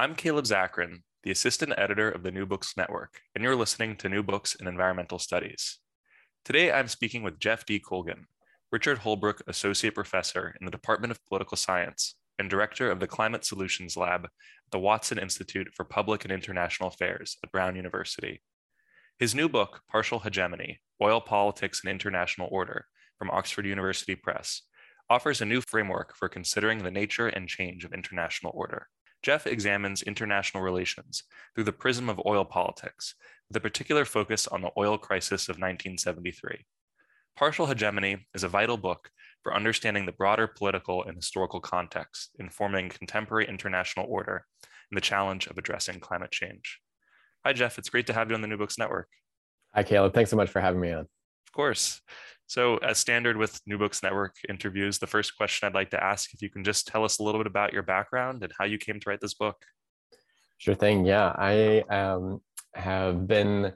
I'm Caleb Zakarin, the assistant editor of the New Books Network, and you're listening to New Books in Environmental Studies. Today, I'm speaking with Jeff D. Colgan, Richard Holbrooke Associate Professor in the Department of Political Science and Director of the Climate Solutions Lab at the Watson Institute for Public and International Affairs at Brown University. His new book, Partial Hegemony Oil Politics and International Order, from Oxford University Press, offers a new framework for considering the nature and change of international order. Jeff examines international relations through the prism of oil politics, with a particular focus on the oil crisis of 1973. Partial Hegemony is a vital book for understanding the broader political and historical context in forming contemporary international order and the challenge of addressing climate change. Hi, Jeff. It's great to have you on the New Books Network. Hi, Caleb. Thanks so much for having me on. Course. So, as standard with New Books Network interviews, the first question I'd like to ask if you can just tell us a little bit about your background and how you came to write this book. Sure thing. Yeah, I um, have been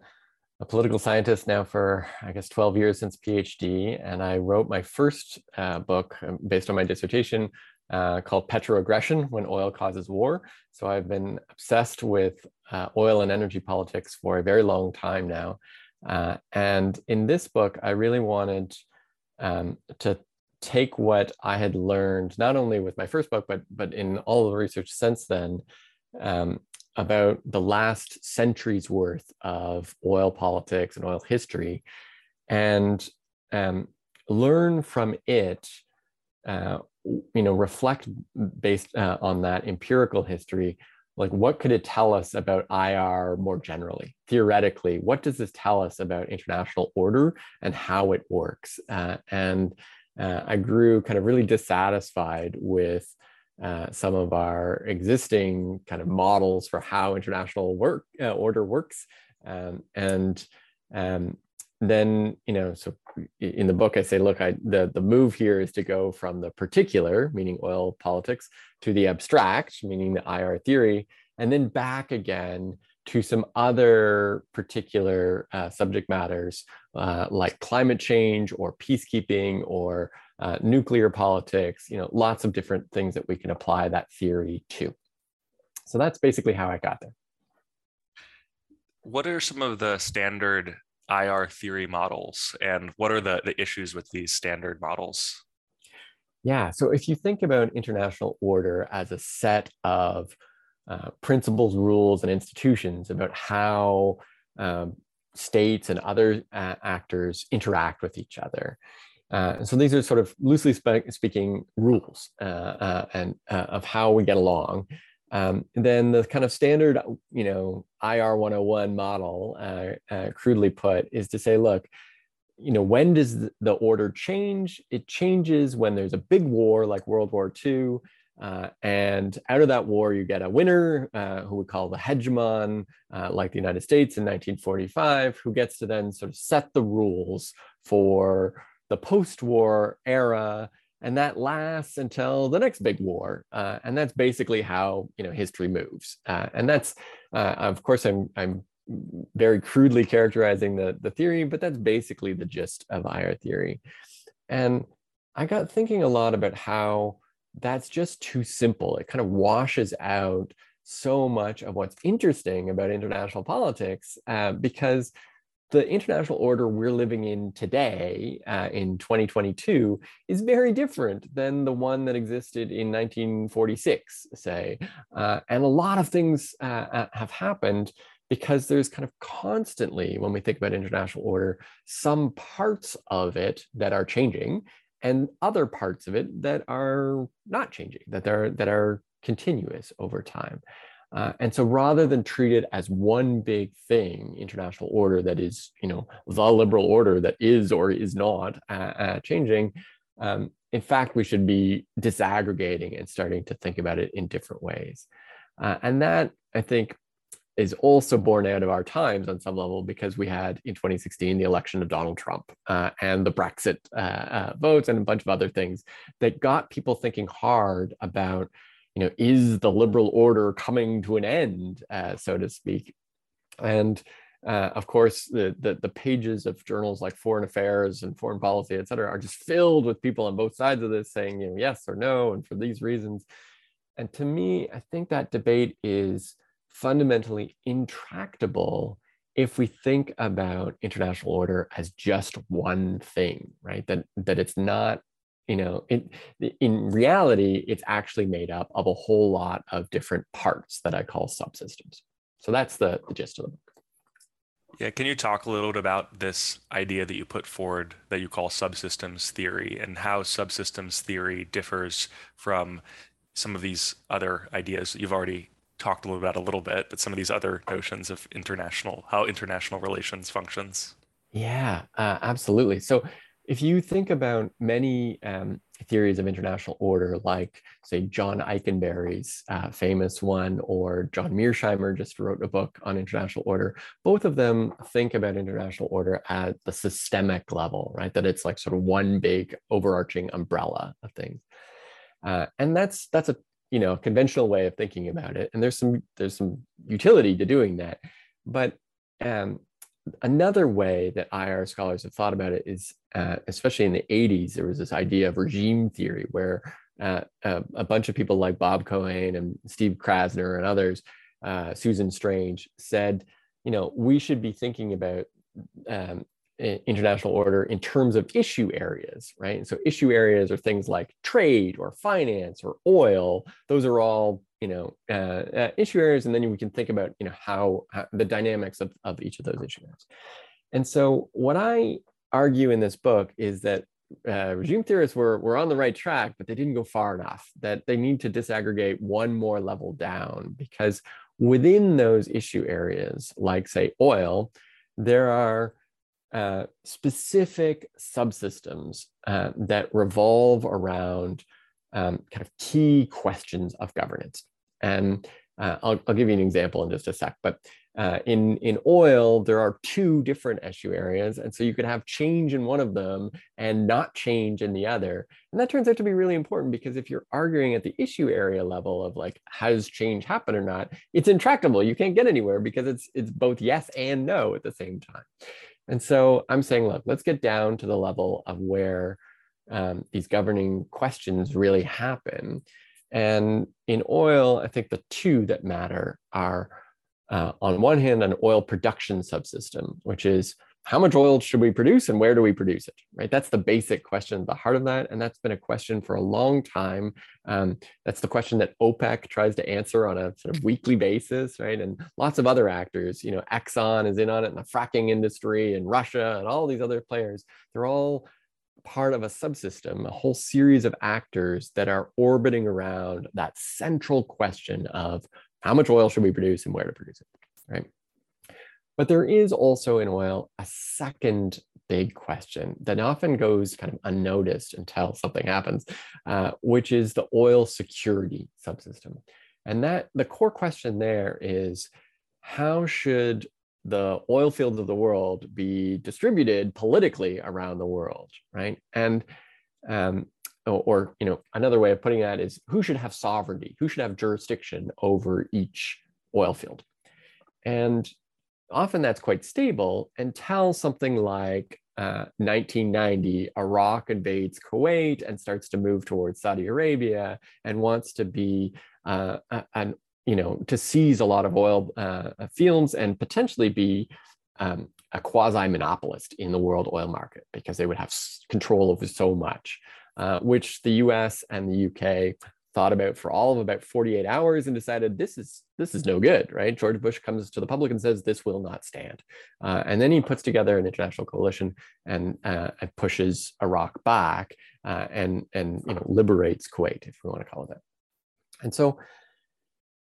a political scientist now for, I guess, 12 years since PhD. And I wrote my first uh, book um, based on my dissertation uh, called Petroaggression When Oil Causes War. So I've been obsessed with uh, oil and energy politics for a very long time now. Uh, and in this book, I really wanted um, to take what I had learned, not only with my first book, but, but in all the research since then, um, about the last century's worth of oil politics and oil history, and um, learn from it, uh, you know, reflect based uh, on that empirical history like what could it tell us about IR more generally? Theoretically, what does this tell us about international order and how it works? Uh, and uh, I grew kind of really dissatisfied with uh, some of our existing kind of models for how international work uh, order works. Um, and um, then you know so in the book i say look i the the move here is to go from the particular meaning oil politics to the abstract meaning the ir theory and then back again to some other particular uh, subject matters uh, like climate change or peacekeeping or uh, nuclear politics you know lots of different things that we can apply that theory to. So that's basically how i got there. What are some of the standard IR theory models and what are the, the issues with these standard models? Yeah, so if you think about international order as a set of uh, principles, rules, and institutions about how um, states and other uh, actors interact with each other. Uh, so these are sort of loosely spe- speaking rules uh, uh, and uh, of how we get along. Um, then the kind of standard, you know, IR 101 model, uh, uh, crudely put, is to say, look, you know, when does the order change? It changes when there's a big war like World War II. Uh, and out of that war, you get a winner uh, who we call the hegemon, uh, like the United States in 1945, who gets to then sort of set the rules for the post war era and that lasts until the next big war uh, and that's basically how you know history moves uh, and that's uh, of course i'm i'm very crudely characterizing the the theory but that's basically the gist of ir theory. And i got thinking a lot about how that's just too simple. It kind of washes out so much of what's interesting about international politics uh, because the international order we're living in today uh, in 2022 is very different than the one that existed in 1946, say. Uh, and a lot of things uh, uh, have happened because there's kind of constantly, when we think about international order, some parts of it that are changing and other parts of it that are not changing, that are, that are continuous over time. Uh, and so rather than treat it as one big thing, international order that is, you know, the liberal order that is or is not uh, uh, changing, um, in fact, we should be disaggregating and starting to think about it in different ways. Uh, and that, I think, is also born out of our times on some level because we had in 2016 the election of Donald Trump uh, and the Brexit uh, votes and a bunch of other things that got people thinking hard about, you know, is the liberal order coming to an end, uh, so to speak? And uh, of course, the, the, the pages of journals like Foreign Affairs and Foreign Policy, et cetera, are just filled with people on both sides of this saying, you know, yes or no, and for these reasons. And to me, I think that debate is fundamentally intractable if we think about international order as just one thing, right? That that it's not, you know, it, in reality, it's actually made up of a whole lot of different parts that I call subsystems. So that's the, the gist of the book. Yeah, can you talk a little bit about this idea that you put forward that you call subsystems theory and how subsystems theory differs from some of these other ideas that you've already talked a little about a little bit, but some of these other notions of international, how international relations functions? Yeah, uh, absolutely. So if you think about many um, theories of international order, like say John Ikenberry's uh, famous one, or John Mearsheimer just wrote a book on international order, both of them think about international order at the systemic level, right? That it's like sort of one big overarching umbrella of things. Uh, and that's that's a you know conventional way of thinking about it, and there's some there's some utility to doing that, but um, another way that IR scholars have thought about it is, uh, especially in the 80s, there was this idea of regime theory where uh, a, a, bunch of people like Bob Keohane and Steve Krasner and others, uh, Susan Strange, said, you know, we should be thinking about um, international order in terms of issue areas, right? so issue areas are things like trade or finance or oil. Those are all you know uh, uh, issue areas, and then we can think about you know how, how the dynamics of, of each of those issue areas. And so what I argue in this book is that uh, regime theorists were, were on the right track, but they didn't go far enough, that they need to disaggregate one more level down because within those issue areas, like say oil, there are uh, specific subsystems uh, that revolve around um, kind of key questions of governance. And uh, I'll, I'll, give you an example in just a sec, but uh, in, in oil, there are two different issue areas. And so you could have change in one of them and not change in the other. And that turns out to be really important because if you're arguing at the issue area level of like, has change happened or not, it's intractable. You can't get anywhere because it's, it's both yes and no at the same time. And so I'm saying, look, let's get down to the level of where um, these governing questions really happen. And in oil, I think the two that matter are, uh, on one hand, an oil production subsystem, which is how much oil should we produce and where do we produce it right? That's the basic question the heart of that. And that's been a question for a long time. Um, that's the question that opec tries to answer on a sort of weekly basis right? And lots of other actors you know exxon is in on it in the fracking industry and russia and all these other players they're all part of a subsystem a whole series of actors that are orbiting around that central question of how much oil should we produce and where to produce it right but there is also in oil a second big question that often goes kind of unnoticed until something happens, uh, which is the oil security subsystem. And that the core question there is how should the oil fields of the world be distributed politically around the world, right? And um, or, or you know another way of putting that is who should have sovereignty, who should have jurisdiction over each oil field, and often that's quite stable until something like uh, 1990, Iraq invades Kuwait and starts to move towards Saudi Arabia and wants to be uh, an you know to seize a lot of oil uh, fields and potentially be um, a quasi monopolist in the world oil market because they would have control over so much, uh, which the U.S. and the U.K thought about for all of about 48 hours and decided this is this is no good right george bush comes to the public and says this will not stand uh, and then he puts together an international coalition and, uh, and pushes iraq back uh, and and you know liberates kuwait if we want to call it that and so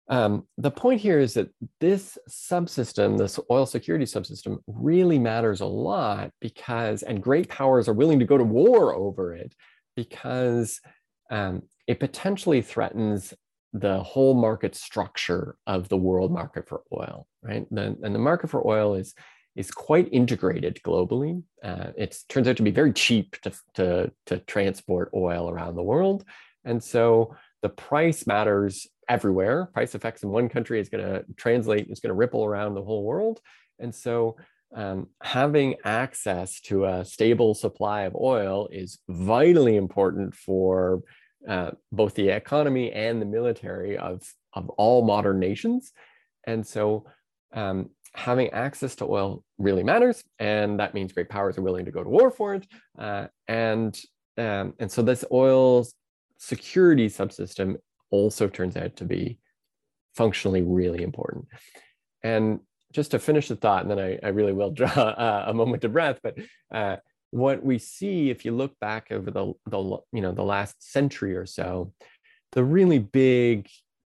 um, the point here is that this subsystem, this oil security subsystem, really matters a lot because, and great powers are willing to go to war over it because um, it potentially threatens the whole market structure of the world market for oil, right? The, and the market for oil is is quite integrated globally. Uh, it turns out to be very cheap to, to, to transport oil around the world. And so the price matters everywhere. Price effects in one country is going to translate, it's going to ripple around the whole world. And so um, having access to a stable supply of oil is vitally important for uh, both the economy and the military of, of all modern nations. And so um, having access to oil really matters. And that means great powers are willing to go to war for it. Uh, and, um, and so this oil security subsystem also turns out to be functionally really important. And just to finish the thought, and then I, I really will draw a moment of breath, but uh, what we see if you look back over the, the you know the last century or so, the really big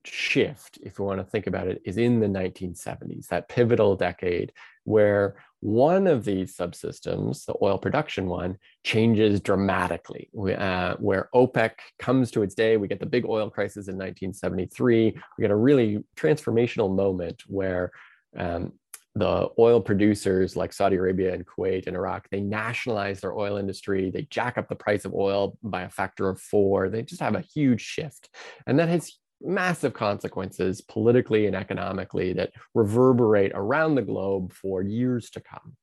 shift, if we want to think about it, is in the 1970s, that pivotal decade where one of these subsystems, the oil production one, changes dramatically. Uh, where OPEC comes to its day, we get the big oil crisis in 1973. We get a really transformational moment where um, the oil producers like Saudi Arabia and Kuwait and Iraq, they nationalize their oil industry. They jack up the price of oil by a factor of four. They just have a huge shift. And that has massive consequences politically and economically that reverberate around the globe for years to come.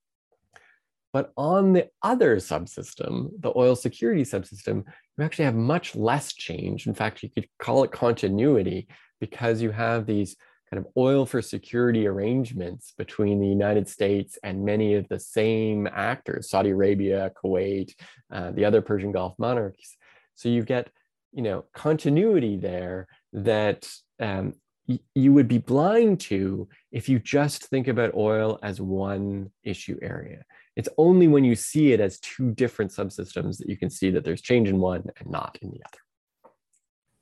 But on the other subsystem, the oil security subsystem, you actually have much less change. In fact, you could call it continuity because you have these kind of oil for security arrangements between the United States and many of the same actors, Saudi Arabia, Kuwait, uh, the other Persian Gulf monarchs. So you get, you know, continuity there that um, y- you would be blind to if you just think about oil as one issue area. It's only when you see it as two different subsystems that you can see that there's change in one and not in the other.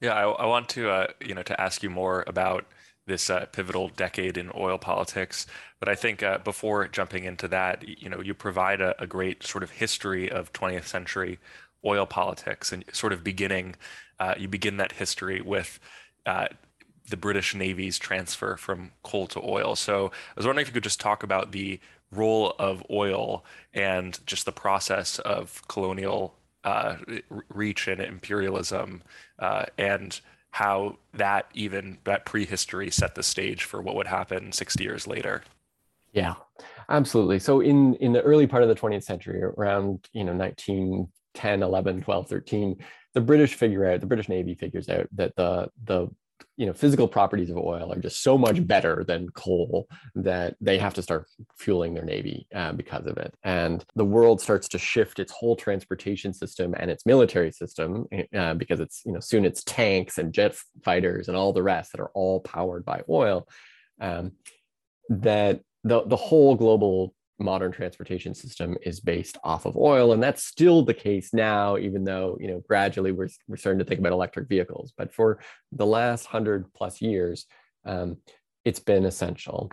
Yeah, I, I want to, uh, you know, to ask you more about this uh, pivotal decade in oil politics. But I think uh, before jumping into that, you know, you provide a, a, great sort of history of 20th century oil politics, and sort of beginning, uh, you begin that history with uh, the British Navy's transfer from coal to oil. So I was wondering if you could just talk about the role of oil and just the process of colonial uh, reach and imperialism uh, and how that even that prehistory set the stage for what would happen 60 years later yeah absolutely so in in the early part of the 20th century around you know 1910 11 12 13 the british figure out the british navy figures out that the the you know physical properties of oil are just so much better than coal that they have to start fueling their navy uh, because of it. And the world starts to shift its whole transportation system and its military system uh, because it's you know soon it's tanks and jet fighters and all the rest that are all powered by oil um, that the, the whole global modern transportation system is based off of oil and that's still the case now even though you know gradually we're, we're starting to think about electric vehicles. But for the last 100 plus years um, it's been essential.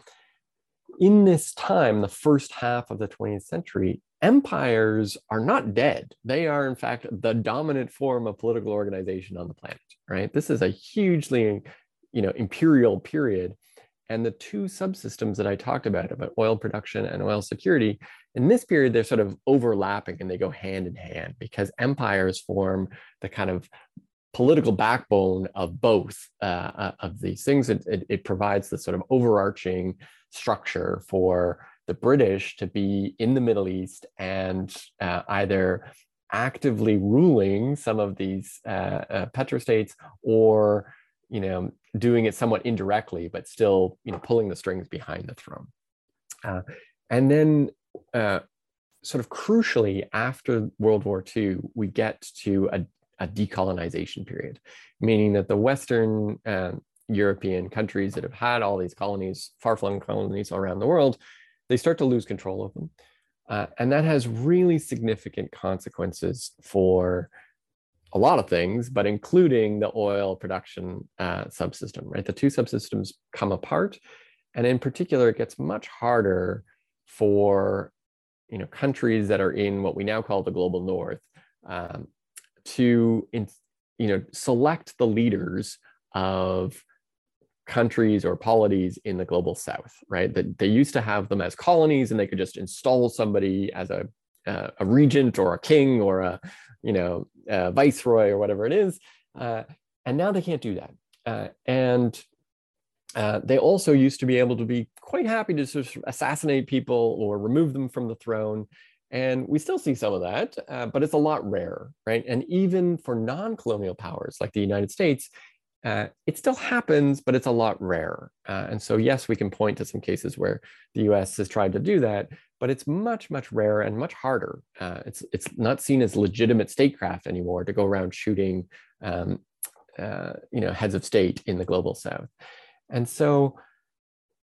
In this time the first half of the 20th century empires are not dead. They are in fact the dominant form of political organization on the planet right? This is a hugely you know imperial period and the two subsystems that I talked about, about oil production and oil security, in this period, they're sort of overlapping and they go hand in hand because empires form the kind of political backbone of both uh, uh of these things. It, it, it, provides the sort of overarching structure for the British to be in the Middle East and uh, either actively ruling some of these uh, uh petrostates or you know, doing it somewhat indirectly, but still, you know, pulling the strings behind the throne. Uh, and then, uh, sort of crucially, after World War II, we get to a, a decolonization period, meaning that the Western uh, European countries that have had all these colonies, far-flung colonies around the world, they start to lose control of them. Uh, and that has really significant consequences for a lot of things, but including the oil production uh, subsystem, right? The two subsystems come apart. And in particular, it gets much harder for you know, countries that are in what we now call the global north um, to in, you know select the leaders of countries or polities in the global south right that they used to have them as colonies and they could just install somebody as a uh, a regent or a king or a you know a viceroy or whatever it is uh, and now they can't do that uh, and uh, they also used to be able to be quite happy to sort of assassinate people or remove them from the throne and we still see some of that, uh, but it's a lot rarer, right? And even for non colonial powers like the United States, uh, it still happens, but it's a lot rarer. Uh, and so, yes, we can point to some cases where the US has tried to do that, but it's much, much rarer and much harder. Uh, it's, it's not seen as legitimate statecraft anymore to go around shooting um, uh, you know, heads of state in the global south. And so,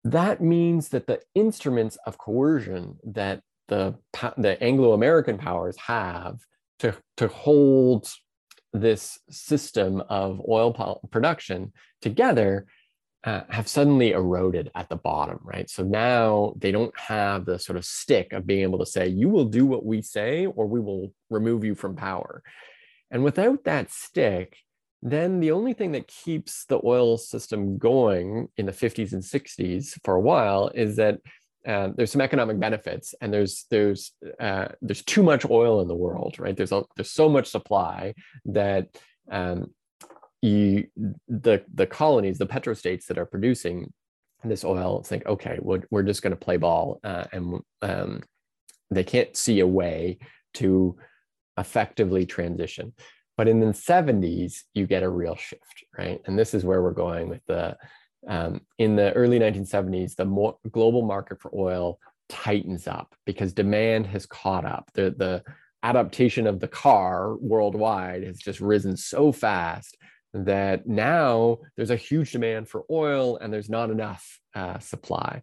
that means that the instruments of coercion that the, the Anglo-American powers have to, to hold this system of oil production together uh, have suddenly eroded at the bottom, right? So now they don't have the sort of stick of being able to say, you will do what we say or we will remove you from power. And without that stick, then the only thing that keeps the oil system going in the 50s and 60s for a while is that uh, there's some economic benefits and there's there's uh, there's too much oil in the world right? There's a, there's so much supply that um, you the the colonies the petrostates that are producing this oil think okay we're, we're just going to play ball uh, and um, they can't see a way to effectively transition. But in the 70s you get a real shift right? And this is where we're going with the um, in the early 1970s, the more global market for oil tightens up because demand has caught up. The, the adaptation of the car worldwide has just risen so fast that now there's a huge demand for oil and there's not enough uh, supply.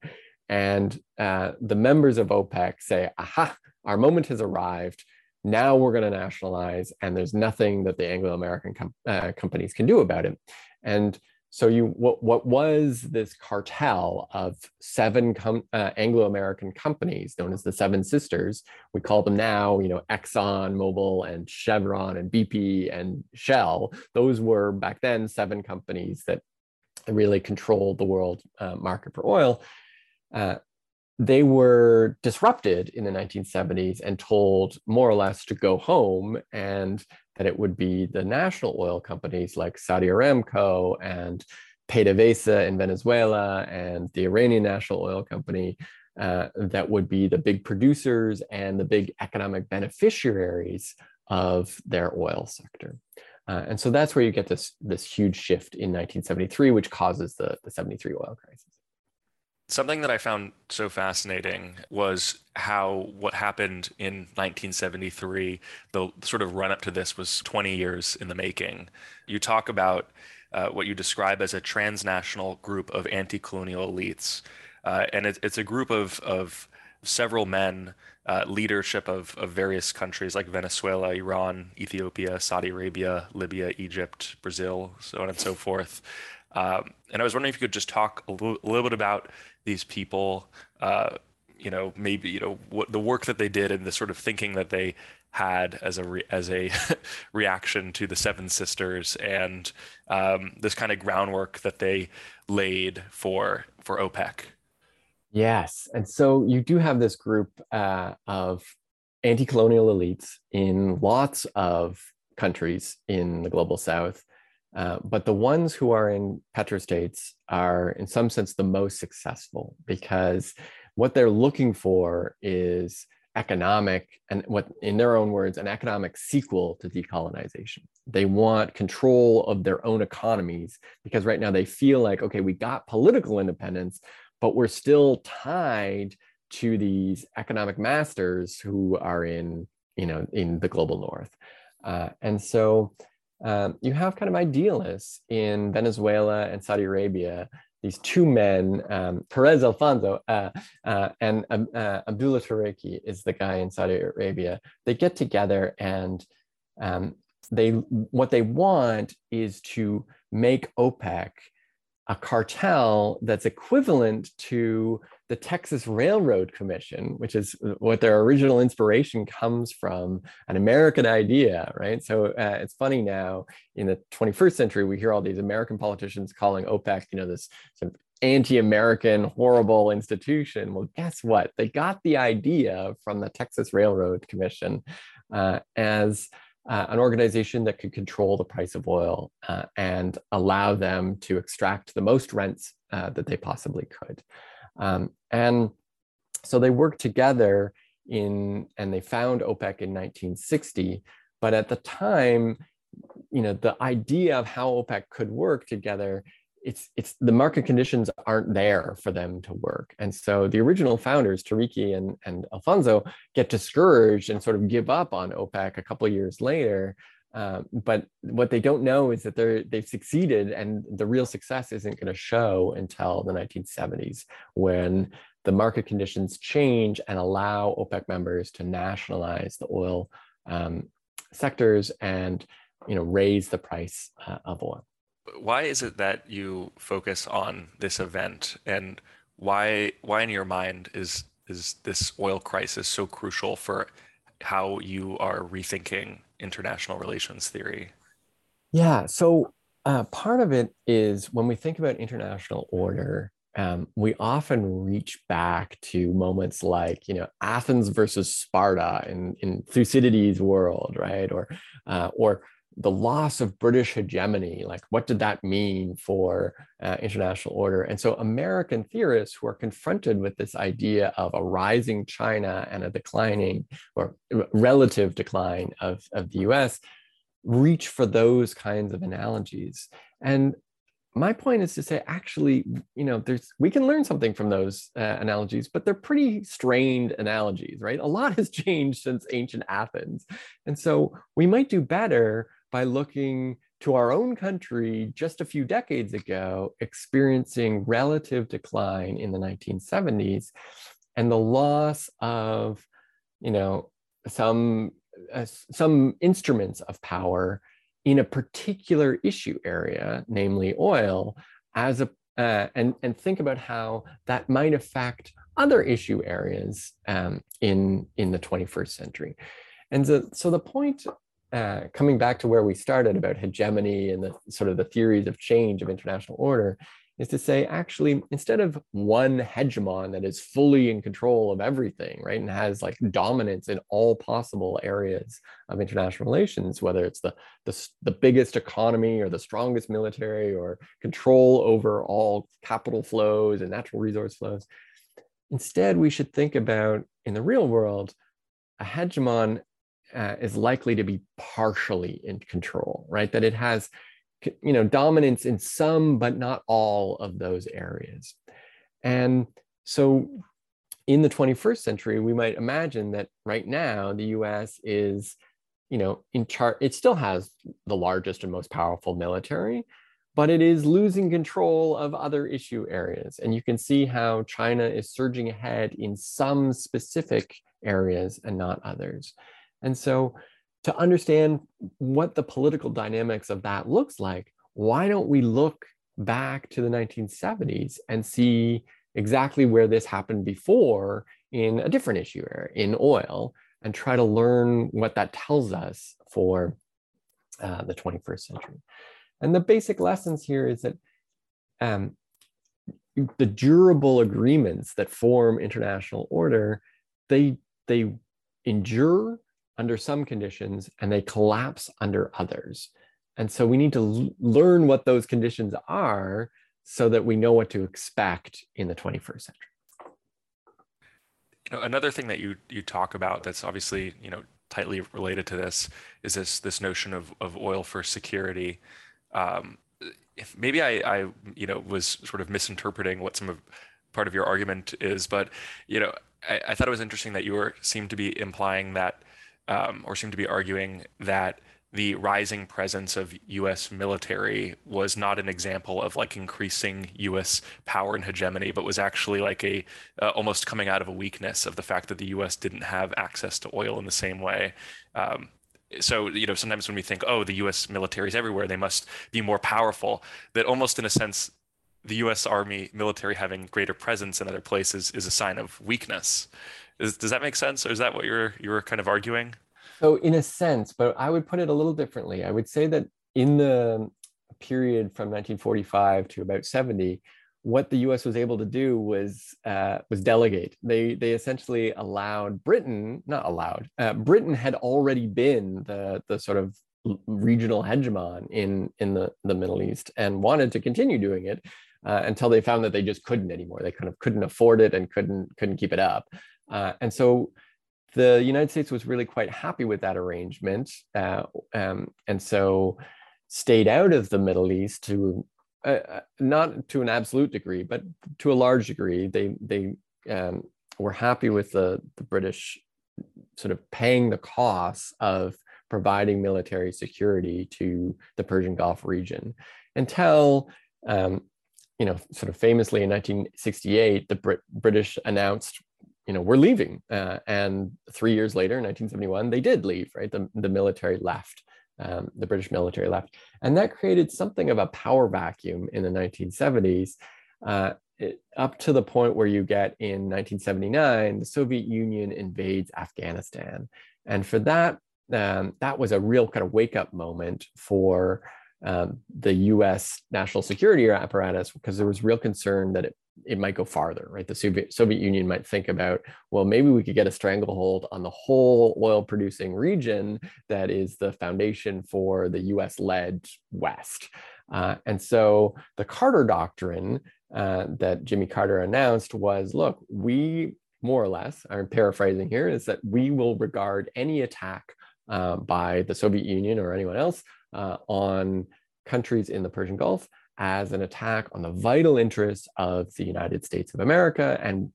And uh, the members of OPEC say, aha, our moment has arrived. Now we're going to nationalize, and there's nothing that the Anglo American com- uh, companies can do about it. And so you what what was this cartel of seven com, uh, Anglo-American companies known as the Seven Sisters? We call them now, you know, Exxon, Mobil, and Chevron, and BP, and Shell. Those were back then seven companies that really controlled the world uh, market for oil. Uh, they were disrupted in the 1970s and told more or less to go home and that it would be the national oil companies like Saudi Aramco and PDVSA in Venezuela and the Iranian National Oil Company uh, that would be the big producers and the big economic beneficiaries of their oil sector. Uh, and so that's where you get this, this huge shift in 1973, which causes the, the 73 oil crisis. Something that I found so fascinating was how what happened in 1973, the sort of run up to this was 20 years in the making. You talk about uh, what you describe as a transnational group of anti colonial elites. Uh, and it, it's a group of, of several men, uh, leadership of, of various countries like Venezuela, Iran, Ethiopia, Saudi Arabia, Libya, Egypt, Brazil, so on and so forth. Um, and I was wondering if you could just talk a little, a little bit about these people, uh, you know, maybe you know what the work that they did and the sort of thinking that they had as a re- as a reaction to the Seven Sisters and um, this kind of groundwork that they laid for for OPEC. Yes, and so you do have this group uh, of anti-colonial elites in lots of countries in the global south uh, but the ones who are in petrostates are, in some sense, the most successful because what they're looking for is economic and what in their own words an economic sequel to decolonization. They want control of their own economies because right now they feel like okay we got political independence but we're still tied to these economic masters who are in you know in the global north. Uh, and so um, you have kind of idealists in Venezuela and Saudi Arabia. These two men, um, Perez Alfonzo uh, uh, and uh, Abdullah Tariki is the guy in Saudi Arabia. They get together and um, they what they want is to make OPEC a cartel that's equivalent to the Texas Railroad Commission, which is what their original inspiration comes from, an American idea, right? So uh, it's funny now in the 21st century, we hear all these American politicians calling OPEC, you know, this sort of anti-American, horrible institution. Well, guess what? They got the idea from the Texas Railroad Commission uh, as uh, an organization that could control the price of oil uh, and allow them to extract the most rents uh, that they possibly could. Um, and so they worked together in, and they found OPEC in 1960. But at the time, you know, the idea of how OPEC could work together, it's it's the market conditions aren't there for them to work. And so the original founders, Tariki and, and Alfonzo, get discouraged and sort of give up on OPEC a couple years later um, but what they don't know is that they're they've succeeded, and the real success isn't going to show until the 1970s when the market conditions change and allow OPEC members to nationalize the oil um, sectors and you know raise the price uh, of oil. Why is it that you focus on this event, and why why in your mind is is this oil crisis so crucial for how you are rethinking international relations theory? Yeah. So uh, part of it is when we think about international order, um, we often reach back to moments like you know Athens versus Sparta in in Thucydides' world, right? Or uh, or the loss of British hegemony, like what did that mean for uh, international order? And so American theorists who are confronted with this idea of a rising China and a declining or relative decline of, of the US reach for those kinds of analogies. And my point is to say, actually, you know, there's we can learn something from those uh, analogies, but they're pretty strained analogies, right? A lot has changed since ancient Athens, and so we might do better by looking to our own country just a few decades ago, experiencing relative decline in the 1970s, and the loss of, you know, some uh, some instruments of power in a particular issue area, namely oil, as a uh, and and think about how that might affect other issue areas um, in in the 21st century. And so, so the point uh, coming back to where we started about hegemony and the sort of the theories of change of international order is to say actually instead of one hegemon that is fully in control of everything right and has like dominance in all possible areas of international relations whether it's the the, the biggest economy or the strongest military or control over all capital flows and natural resource flows instead we should think about in the real world a hegemon uh, is likely to be partially in control, right? That it has, you know, dominance in some, but not all of those areas. And so in the 21st century, we might imagine that right now the US is, you know, in chart, it still has the largest and most powerful military, but it is losing control of other issue areas. And you can see how China is surging ahead in some specific areas and not others. And so to understand what the political dynamics of that looks like, why don't we look back to the 1970s and see exactly where this happened before in a different issue area, in oil and try to learn what that tells us for uh, the 21st century. And the basic lessons here is that um, the durable agreements that form international order, they, they endure under some conditions and they collapse under others. And so we need to learn what those conditions are so that we know what to expect in the 21st century. You know, another thing that you you talk about that's obviously you know tightly related to this is this this notion of of oil for security. Um, if maybe I, I you know was sort of misinterpreting what some of part of your argument is, but you know I, I thought it was interesting that you were seemed to be implying that um, or seem to be arguing that the rising presence of U.S. military was not an example of like increasing U.S. power and hegemony, but was actually like a uh, almost coming out of a weakness of the fact that the U.S. didn't have access to oil in the same way. Um, so you know, sometimes when we think, oh, the U.S. military is everywhere, they must be more powerful. That almost in a sense the U.S. Army military having greater presence in other places is a sign of weakness. Is, does that make sense, or is that what you're you were kind of arguing? So, in a sense, but I would put it a little differently. I would say that in the period from 1945 to about 70, what the U.S. was able to do was uh, was delegate. They they essentially allowed Britain, not allowed. Uh, Britain had already been the the sort of regional hegemon in in the the Middle East and wanted to continue doing it uh, until they found that they just couldn't anymore. They kind of couldn't afford it and couldn't couldn't keep it up. Uh, and so the United States was really quite happy with that arrangement, uh, um, and so stayed out of the Middle East to uh, uh, not to an absolute degree, but to a large degree. They they um, were happy with the the British sort of paying the costs of providing military security to the Persian Gulf region until um, you know, sort of famously in 1968, the Brit- British announced, you know, we're leaving. Uh, and three years later, in 1971, they did leave, right? The, the military left, um, the British military left. And that created something of a power vacuum in the 1970s, uh, it, up to the point where you get in 1979, the Soviet Union invades Afghanistan. And for that, um, that was a real kind of wake up moment for um, the U.S. national security apparatus because there was real concern that it, it might go farther, right? The Soviet, Soviet Union might think about, well, maybe we could get a stranglehold on the whole oil producing region that is the foundation for the US led West. Uh, and so the Carter Doctrine uh, that Jimmy Carter announced was look, we more or less, I'm paraphrasing here, is that we will regard any attack uh, by the Soviet Union or anyone else uh, on countries in the Persian Gulf as an attack on the vital interests of the United States of America. And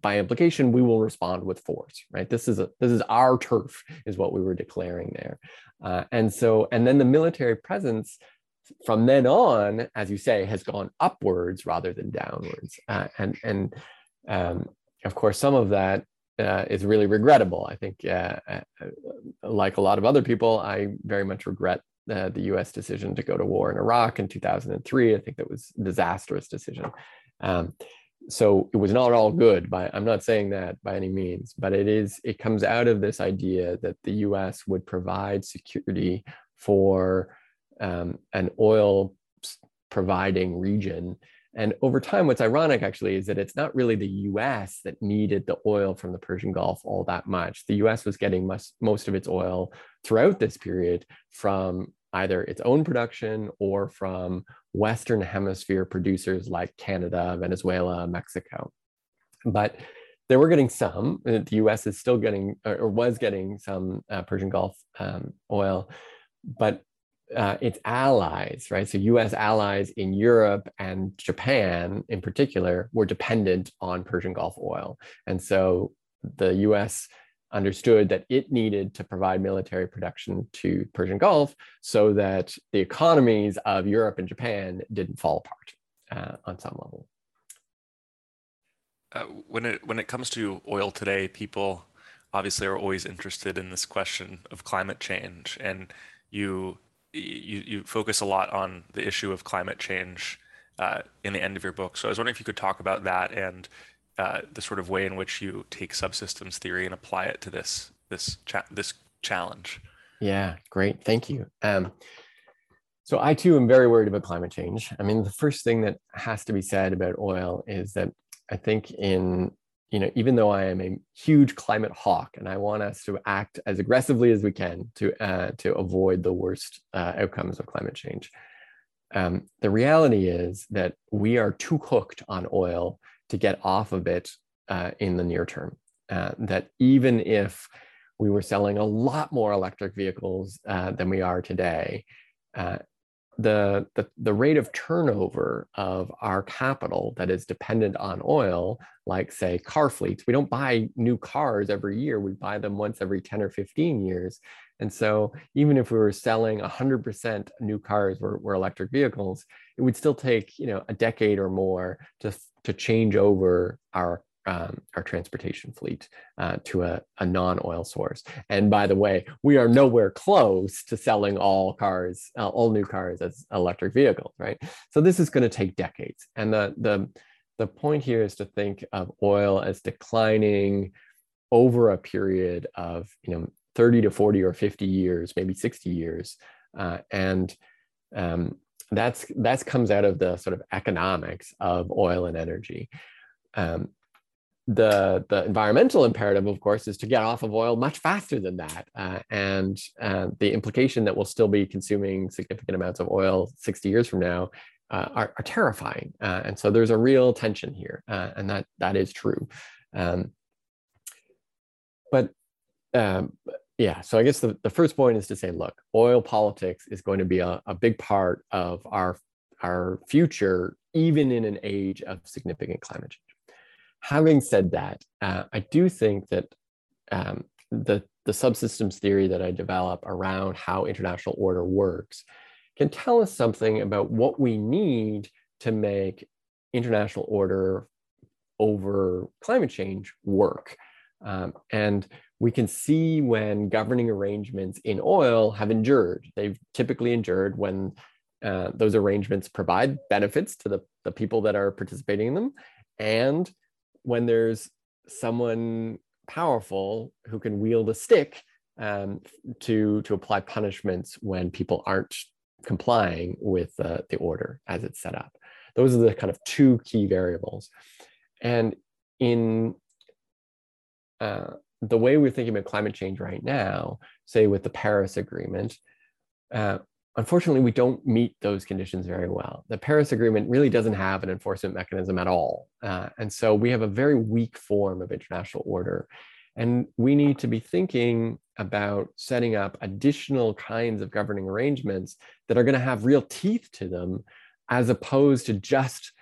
by implication we will respond with force right? This is a this is our turf is what we were declaring there. Uh, and so and then the military presence from then on as you say has gone upwards rather than downwards. Uh, and and um, of course some of that uh, is really regrettable. I think, uh, uh, like a lot of other people, I very much regret uh, the U.S. decision to go to war in Iraq in 2003. I think that was a disastrous decision. Um, so it was not all good. By I'm not saying that by any means, but it is. It comes out of this idea that the U.S. would provide security for um, an oil providing region and over time, what's ironic actually is that it's not really the US that needed the oil from the Persian Gulf all that much. The US was getting most, most of its oil throughout this period from either its own production or from Western Hemisphere producers like Canada, Venezuela, Mexico. But they were getting some. Uh, the US is still getting, or was getting some uh, Persian Gulf um, oil. But uh, its allies, right? So US allies in Europe and Japan in particular were dependent on Persian Gulf oil. And so the US understood that it needed to provide military production to Persian Gulf so that the economies of Europe and Japan didn't fall apart uh, on some level. Uh, when it when it comes to oil today, people obviously are always interested in this question of climate change, and you you, you focus a lot on the issue of climate change uh, in the end of your book. So I was wondering if you could talk about that and uh, the sort of way in which you take subsystems theory and apply it to this this cha- this challenge. Yeah, great, thank you. Um, so I too am very worried about climate change. I mean, the first thing that has to be said about oil is that I think in you know, even though I am a huge climate hawk and I want us to act as aggressively as we can to uh, to avoid the worst uh, outcomes of climate change, um, the reality is that we are too hooked on oil to get off of it uh, in the near term. Uh, that even if we were selling a lot more electric vehicles uh, than we are today, uh, the, the, the rate of turnover of our capital that is dependent on oil, like say car fleets, we don't buy new cars every year. We buy them once every 10 or 15 years. And so even if we were selling 100% new cars were, were electric vehicles, it would still take, you know, a decade or more to, to change over our um, our transportation fleet uh, to a, a non-oil source. And by the way, we are nowhere close to selling all cars, uh, all new cars as electric vehicles, right? So this is going to take decades. And the the the point here is to think of oil as declining over a period of you know 30 to 40 or 50 years, maybe 60 years, uh, and um, that's that's comes out of the sort of economics of oil and energy. Um, the the environmental imperative, of course, is to get off of oil much faster than that, uh, and uh, the implication that we'll still be consuming significant amounts of oil 60 years from now uh, are, are, terrifying. Uh, and so there's a real tension here, uh, and that that is true. Um, but um, yeah, so I guess the, the first point is to say, look, oil politics is going to be a, a big part of our our future, even in an age of significant climate change having said that, uh, I do think that um, the, the subsystems theory that I develop around how international order works can tell us something about what we need to make international order over climate change work. Um, and we can see when governing arrangements in oil have endured. They've typically endured when uh, those arrangements provide benefits to the, the people that are participating in them and when there's someone powerful who can wield a stick um, to to apply punishments when people aren't complying with uh, the order as it's set up. Those are the kind of two key variables. And in uh, the way we're thinking about climate change right now, say with the Paris Agreement, uh, Unfortunately, we don't meet those conditions very well. The Paris Agreement really doesn't have an enforcement mechanism at all. Uh, and so we have a very weak form of international order. And we need to be thinking about setting up additional kinds of governing arrangements that are going to have real teeth to them, as opposed to just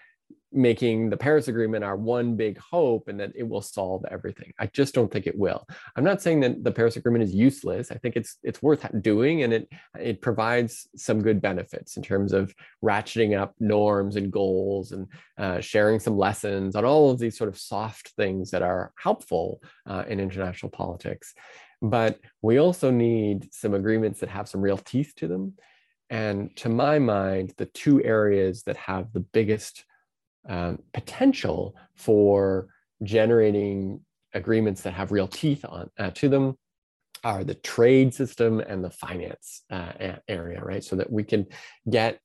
making the Paris Agreement our one big hope and that it will solve everything. I just don't think it will. I'm not saying that the Paris Agreement is useless. I think it's it's worth doing and it it provides some good benefits in terms of ratcheting up norms and goals and uh, sharing some lessons on all of these sort of soft things that are helpful uh, in international politics. But we also need some agreements that have some real teeth to them. And to my mind, the two areas that have the biggest um, potential for generating agreements that have real teeth on uh, to them are the trade system and the finance uh, area, right? So that we can get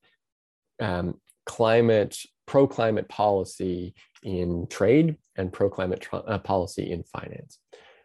um, climate, pro climate policy in trade and pro climate uh, policy in finance.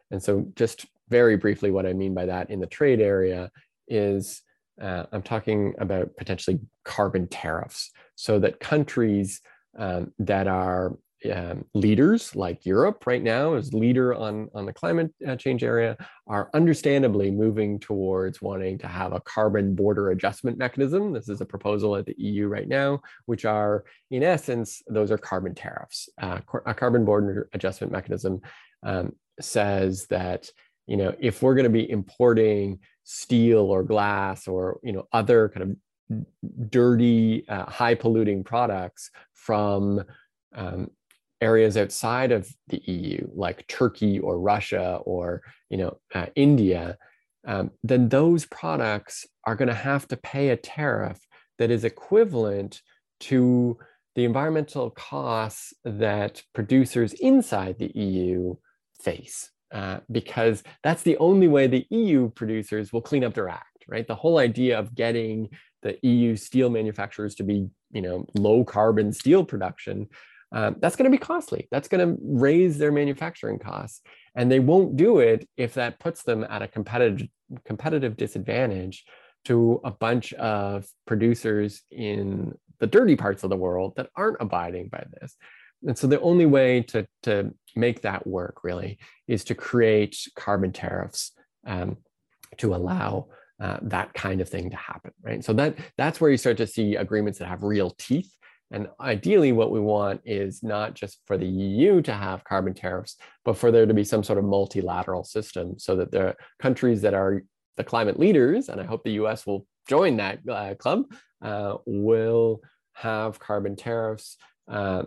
And so, just very briefly, what I mean by that in the trade area is uh, I'm talking about potentially carbon tariffs so that countries um, that are um, leaders like Europe right now as leader on, on the climate uh, change area are understandably moving towards wanting to have a carbon border adjustment mechanism. This is a proposal at the EU right now, which are in essence, those are carbon tariffs. Uh, a carbon border adjustment mechanism um, says that, you know, if we're going to be importing steel or glass or, you know, other kind of dirty, uh, high polluting products from um, areas outside of the EU, like Turkey or Russia or you know uh, India, um, then those products are going to have to pay a tariff that is equivalent to the environmental costs that producers inside the EU face. Uh, because that's the only way the EU producers will clean up their act, right? The whole idea of getting the EU steel manufacturers to be, you know, low carbon steel production, um, that's going to be costly. That's going to raise their manufacturing costs, and they won't do it if that puts them at a competitive competitive disadvantage to a bunch of producers in the dirty parts of the world that aren't abiding by this. And so the only way to, to make that work really is to create carbon tariffs um, to allow uh, that kind of thing to happen, right? So that that's where you start to see agreements that have real teeth. And ideally, what we want is not just for the EU to have carbon tariffs, but for there to be some sort of multilateral system so that the countries that are the climate leaders, and I hope the US will join that uh, club, uh, will have carbon tariffs uh,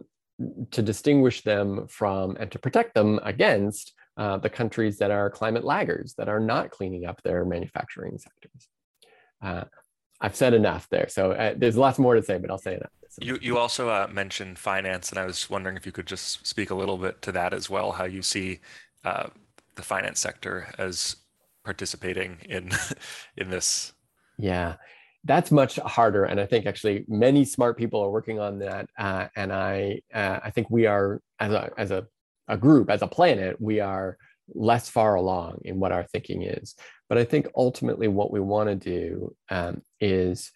to distinguish them from and to protect them against uh, the countries that are climate laggards, that are not cleaning up their manufacturing sectors. Uh, I've said enough there. So uh, there's lots more to say, but I'll say enough. You, you also uh, mentioned finance, and I was wondering if you could just speak a little bit to that as well, how you see uh, the finance sector as participating in in this. Yeah, that's much harder, and I think actually many smart people are working on that. Uh, and I uh, I think we are as a as a, a group as a planet we are less far along in what our thinking is. But I think ultimately what we want to do um, is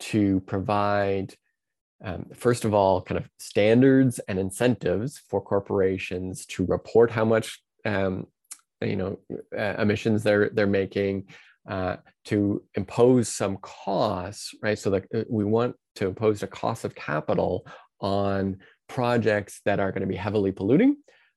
to provide um, first of all, kind of standards and incentives for corporations to report how much um, you know uh, emissions they're they're making, uh, to impose some costs, right? So that uh, we want to impose a cost of capital on projects that are going to be heavily polluting,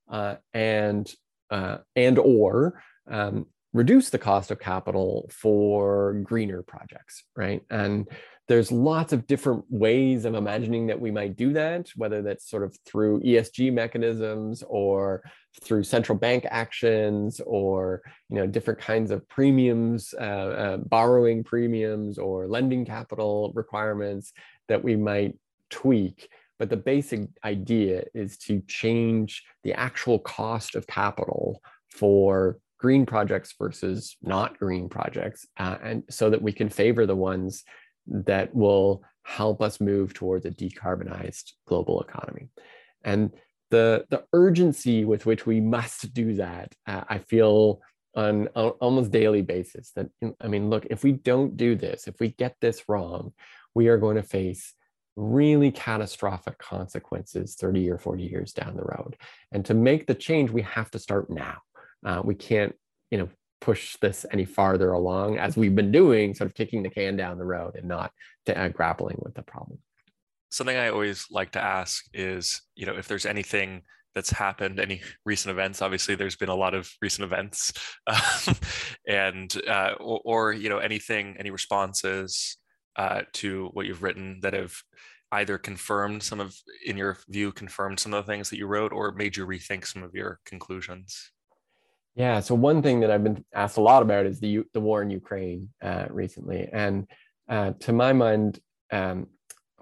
uh, and uh, and or um, reduce the cost of capital for greener projects, right? And there's lots of different ways of imagining that we might do that, whether that's sort of through ESG mechanisms or through central bank actions or you know different kinds of premiums, uh, uh, borrowing premiums or lending capital requirements that we might tweak. But the basic idea is to change the actual cost of capital for green projects versus not green projects, uh, and so that we can favor the ones that will help us move towards a decarbonized global economy. And the, the urgency with which we must do that, uh, I feel on, on almost daily basis that, I mean, look, if we don't do this, if we get this wrong, we are going to face really catastrophic consequences 30 or 40 years down the road. And to make the change, we have to start now. Uh, we can't, you know, push this any farther along as we've been doing, sort of kicking the can down the road and not to, uh, grappling with the problem. Something I always like to ask is, you know, if there's anything that's happened, any recent events. Obviously, there's been a lot of recent events, um, and uh, or, or, you know anything, any responses uh, to what you've written that have either confirmed some of, in your view, confirmed some of the things that you wrote, or made you rethink some of your conclusions. Yeah. So one thing that I've been asked a lot about is the the war in Ukraine uh, recently, and uh, to my mind, um,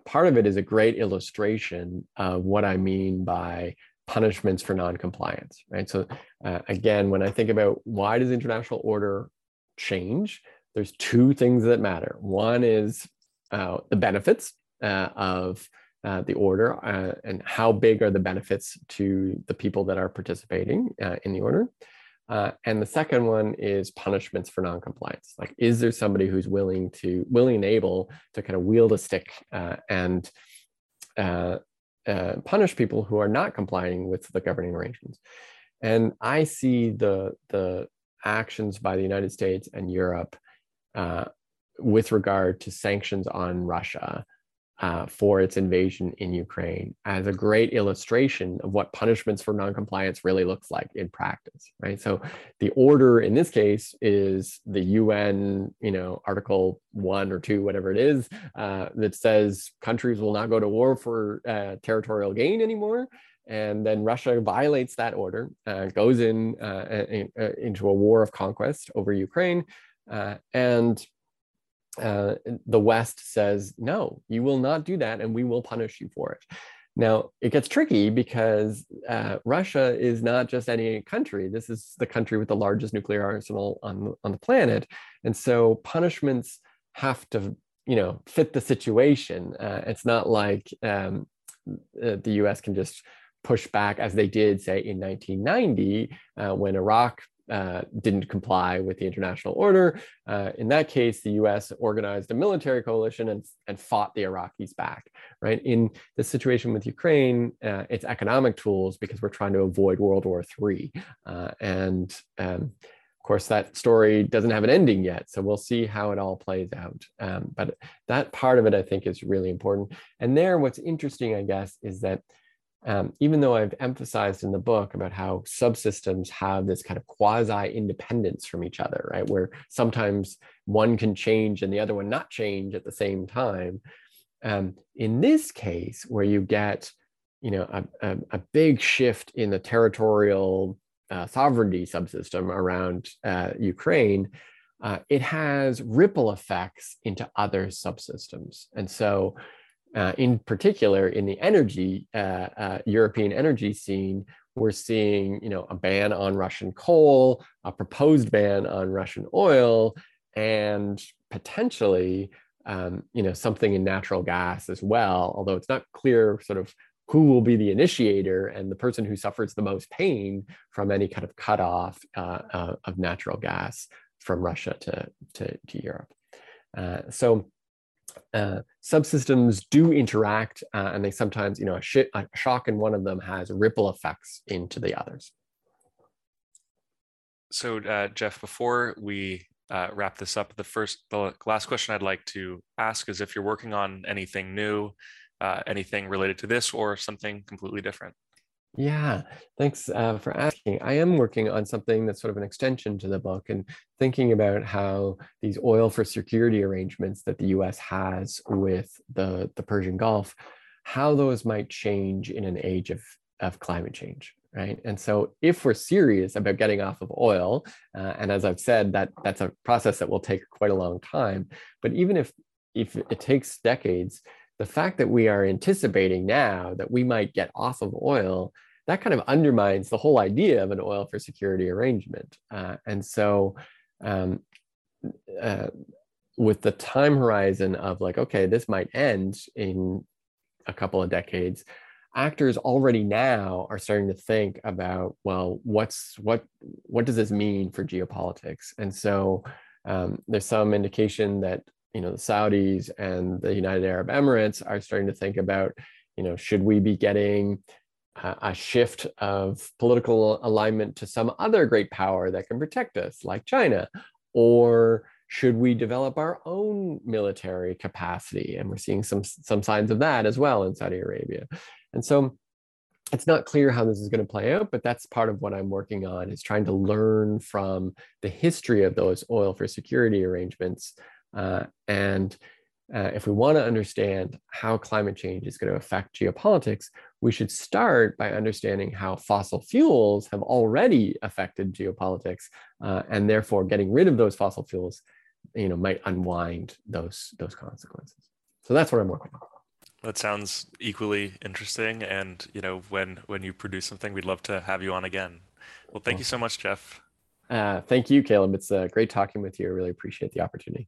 part of it is a great illustration of what I mean by punishments for noncompliance. Right. So uh, again, when I think about why does international order change, there's two things that matter. One is uh, the benefits uh, of uh, the order uh, and how big are the benefits to the people that are participating uh, in the order. Uh, and the second one is punishments for noncompliance. Like, is there somebody who's willing to, willing and able to kind of wield a stick and punish people who are not complying with the governing arrangements? And I see the the actions by the United States and Europe uh, with regard to sanctions on Russia uh, for its invasion in Ukraine as a great illustration of what punishments for noncompliance really looks like in practice, right? So the order in this case is the UN, you know, Article one or two, whatever it is, uh, that says countries will not go to war for uh, territorial gain anymore. And then Russia violates that order, uh, goes in, uh, in uh, into a war of conquest over Ukraine, and uh, the West says, no, you will not do that, and we will punish you for it. Now, it gets tricky because uh, Russia is not just any country. This is the country with the largest nuclear arsenal on, on the planet. And so punishments have to, you know, fit the situation. Uh, it's not like um, uh, the US can just push back as they did, say, in 1990 uh, when Iraq uh, didn't comply with the international order. Uh, in that case, the US organized a military coalition and, and fought the Iraqis back, right? In the situation with Ukraine, uh, it's economic tools because we're trying to avoid World War III. Uh, and um, of course, that story doesn't have an ending yet. So we'll see how it all plays out. Um, but that part of it, I think, is really important. And there, what's interesting, I guess, is that um, even though I've emphasized in the book about how subsystems have this kind of quasi independence from each other, right? Where sometimes one can change and the other one not change at the same time. Um, in this case, where you get you know a, a, a, big shift in the territorial uh, sovereignty subsystem around uh, Ukraine, uh, it has ripple effects into other subsystems. And so, uh, in particular, in the energy uh, uh, European energy scene, we're seeing you know a ban on Russian coal, a proposed ban on Russian oil, and potentially um, you know something in natural gas as well. Although it's not clear sort of who will be the initiator and the person who suffers the most pain from any kind of cutoff uh, uh, of natural gas from Russia to, to, to Europe. Uh, so uh, subsystems do interact uh, and they sometimes, you know, a, sh a, shock in one of them has ripple effects into the others. So uh, Jeff, before we wrap this up, the first, the last question I'd like to ask is if you're working on anything new, uh, anything related to this or something completely different? Yeah, thanks uh, for asking. I am working on something that's sort of an extension to the book and thinking about how these oil for security arrangements that the US has with the, the Persian Gulf, how those might change in an age of, of climate change. Right. And so if we're serious about getting off of oil, uh, and as I've said, that that's a process that will take quite a long time. But even if if it takes decades, the fact that we are anticipating now that we might get off of oil, that kind of undermines the whole idea of an oil for security arrangement. Uh, and so, um, uh, with the time horizon of like, okay, this might end in a couple of decades, actors already now are starting to think about, well, what's what what does this mean for geopolitics? And so um, there's some indication that you know the Saudis and the United Arab Emirates are starting to think about, you know, should we be getting a shift of political alignment to some other great power that can protect us, like China, or should we develop our own military capacity? And we're seeing some some signs of that as well in Saudi Arabia. And so it's not clear how this is going to play out, but that's part of what I'm working on is trying to learn from the history of those oil for security arrangements uh, and uh, if we want to understand how climate change is going to affect geopolitics, we should start by understanding how fossil fuels have already affected geopolitics, uh, and therefore getting rid of those fossil fuels, you know, might unwind those those consequences. So that's what I'm working on. That sounds equally interesting, and you know, when when you produce something, we'd love to have you on again. Well, thank you so much, Jeff. Uh, thank you, Caleb. It's uh, great talking with you. I really appreciate the opportunity.